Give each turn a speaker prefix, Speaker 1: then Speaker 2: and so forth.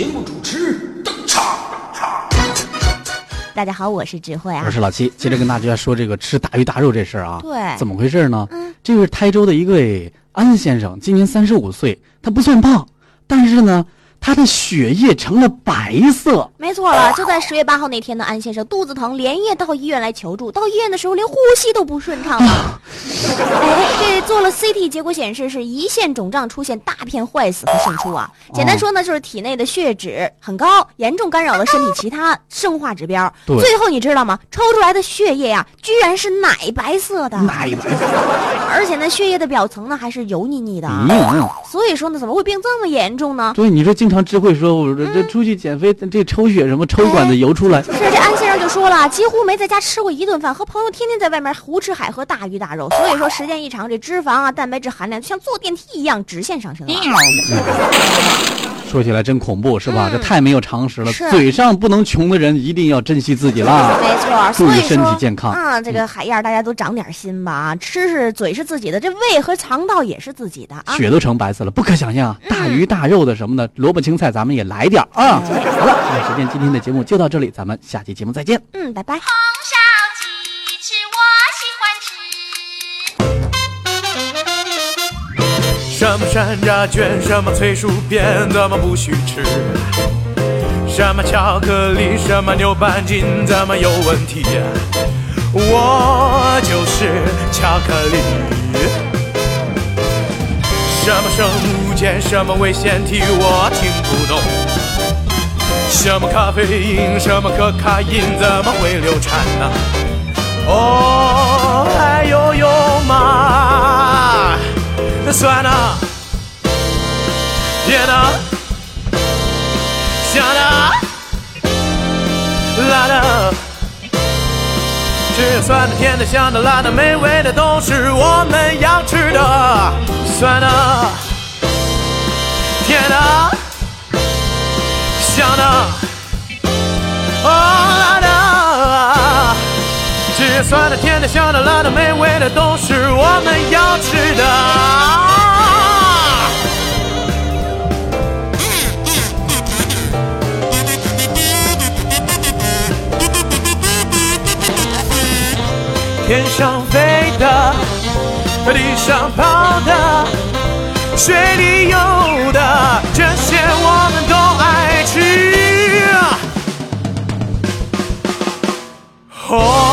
Speaker 1: 节目主持登场。
Speaker 2: 大家好，我是智慧啊。
Speaker 3: 我是老七，接着跟大家说这个吃大鱼大肉这事儿啊。
Speaker 2: 对
Speaker 3: 怎么回事呢？
Speaker 2: 嗯
Speaker 3: 这是台州的一位安先生，今年三十五岁，他不算胖，但是呢，他的血液成了白色。
Speaker 2: 没错了，就在十月八号那天呢，安先生肚子疼，连夜到医院来求助。到医院的时候，连呼吸都不顺畅了。哎，这做了 CT，结果显示是胰腺肿胀出现大片坏死和渗出啊。简单说呢，就是体内的血脂很高，严重干扰了身体其他生化指标。
Speaker 3: 对
Speaker 2: 最后你知道吗？抽出来的血液呀、居然是奶白色的，
Speaker 3: 奶白色。
Speaker 2: 而且呢，血液的表层呢还是油腻腻的。
Speaker 3: 嗯，
Speaker 2: 所以说呢，怎么会病这么严重呢？
Speaker 3: 对，你这经常智慧说，我说这出去减肥，这抽血什么抽管子游出来，
Speaker 2: 是这安先生就说了，几乎没在家吃过一顿饭，和朋友天天在外面胡吃海喝大鱼大肉，所以说时间一长，这脂肪啊、蛋白质含量就像坐电梯一样直线上升了。
Speaker 3: 说起来真恐怖，是吧？
Speaker 2: 嗯
Speaker 3: 这太没有常识了。嘴上不能穷的人一定要珍惜自己啦。
Speaker 2: 没错，
Speaker 3: 注意身体健康
Speaker 2: 啊，这个海燕大家都长点心吧啊，吃是嘴是自己的，这胃和肠道也是自己的啊。
Speaker 3: 血都成白色了，不可想象啊！大鱼大肉的什么的，萝卜青菜咱们也来点儿啊！好了，那时间今天的节目就到这里，咱们下期节目再见。
Speaker 2: 嗯，拜拜。
Speaker 4: 什么山楂卷，什么脆薯片，怎么不许吃？什么巧克力，什么牛板筋，怎么有问题？我就是巧克力。什么生物碱，什么危险体，我听不懂。什么咖啡因，什么可卡因，怎么会流产呢？哦，还有用吗？算了，香的，辣的，只有酸的、甜的、香的、辣的、美味的，都是我们要吃的。酸的，甜的，香的，哦，辣的。只有酸的、甜的、香的、辣的、美味的，都是我们要吃的。天上飞的，地上跑的，水里游的，这些我们都爱吃。哦。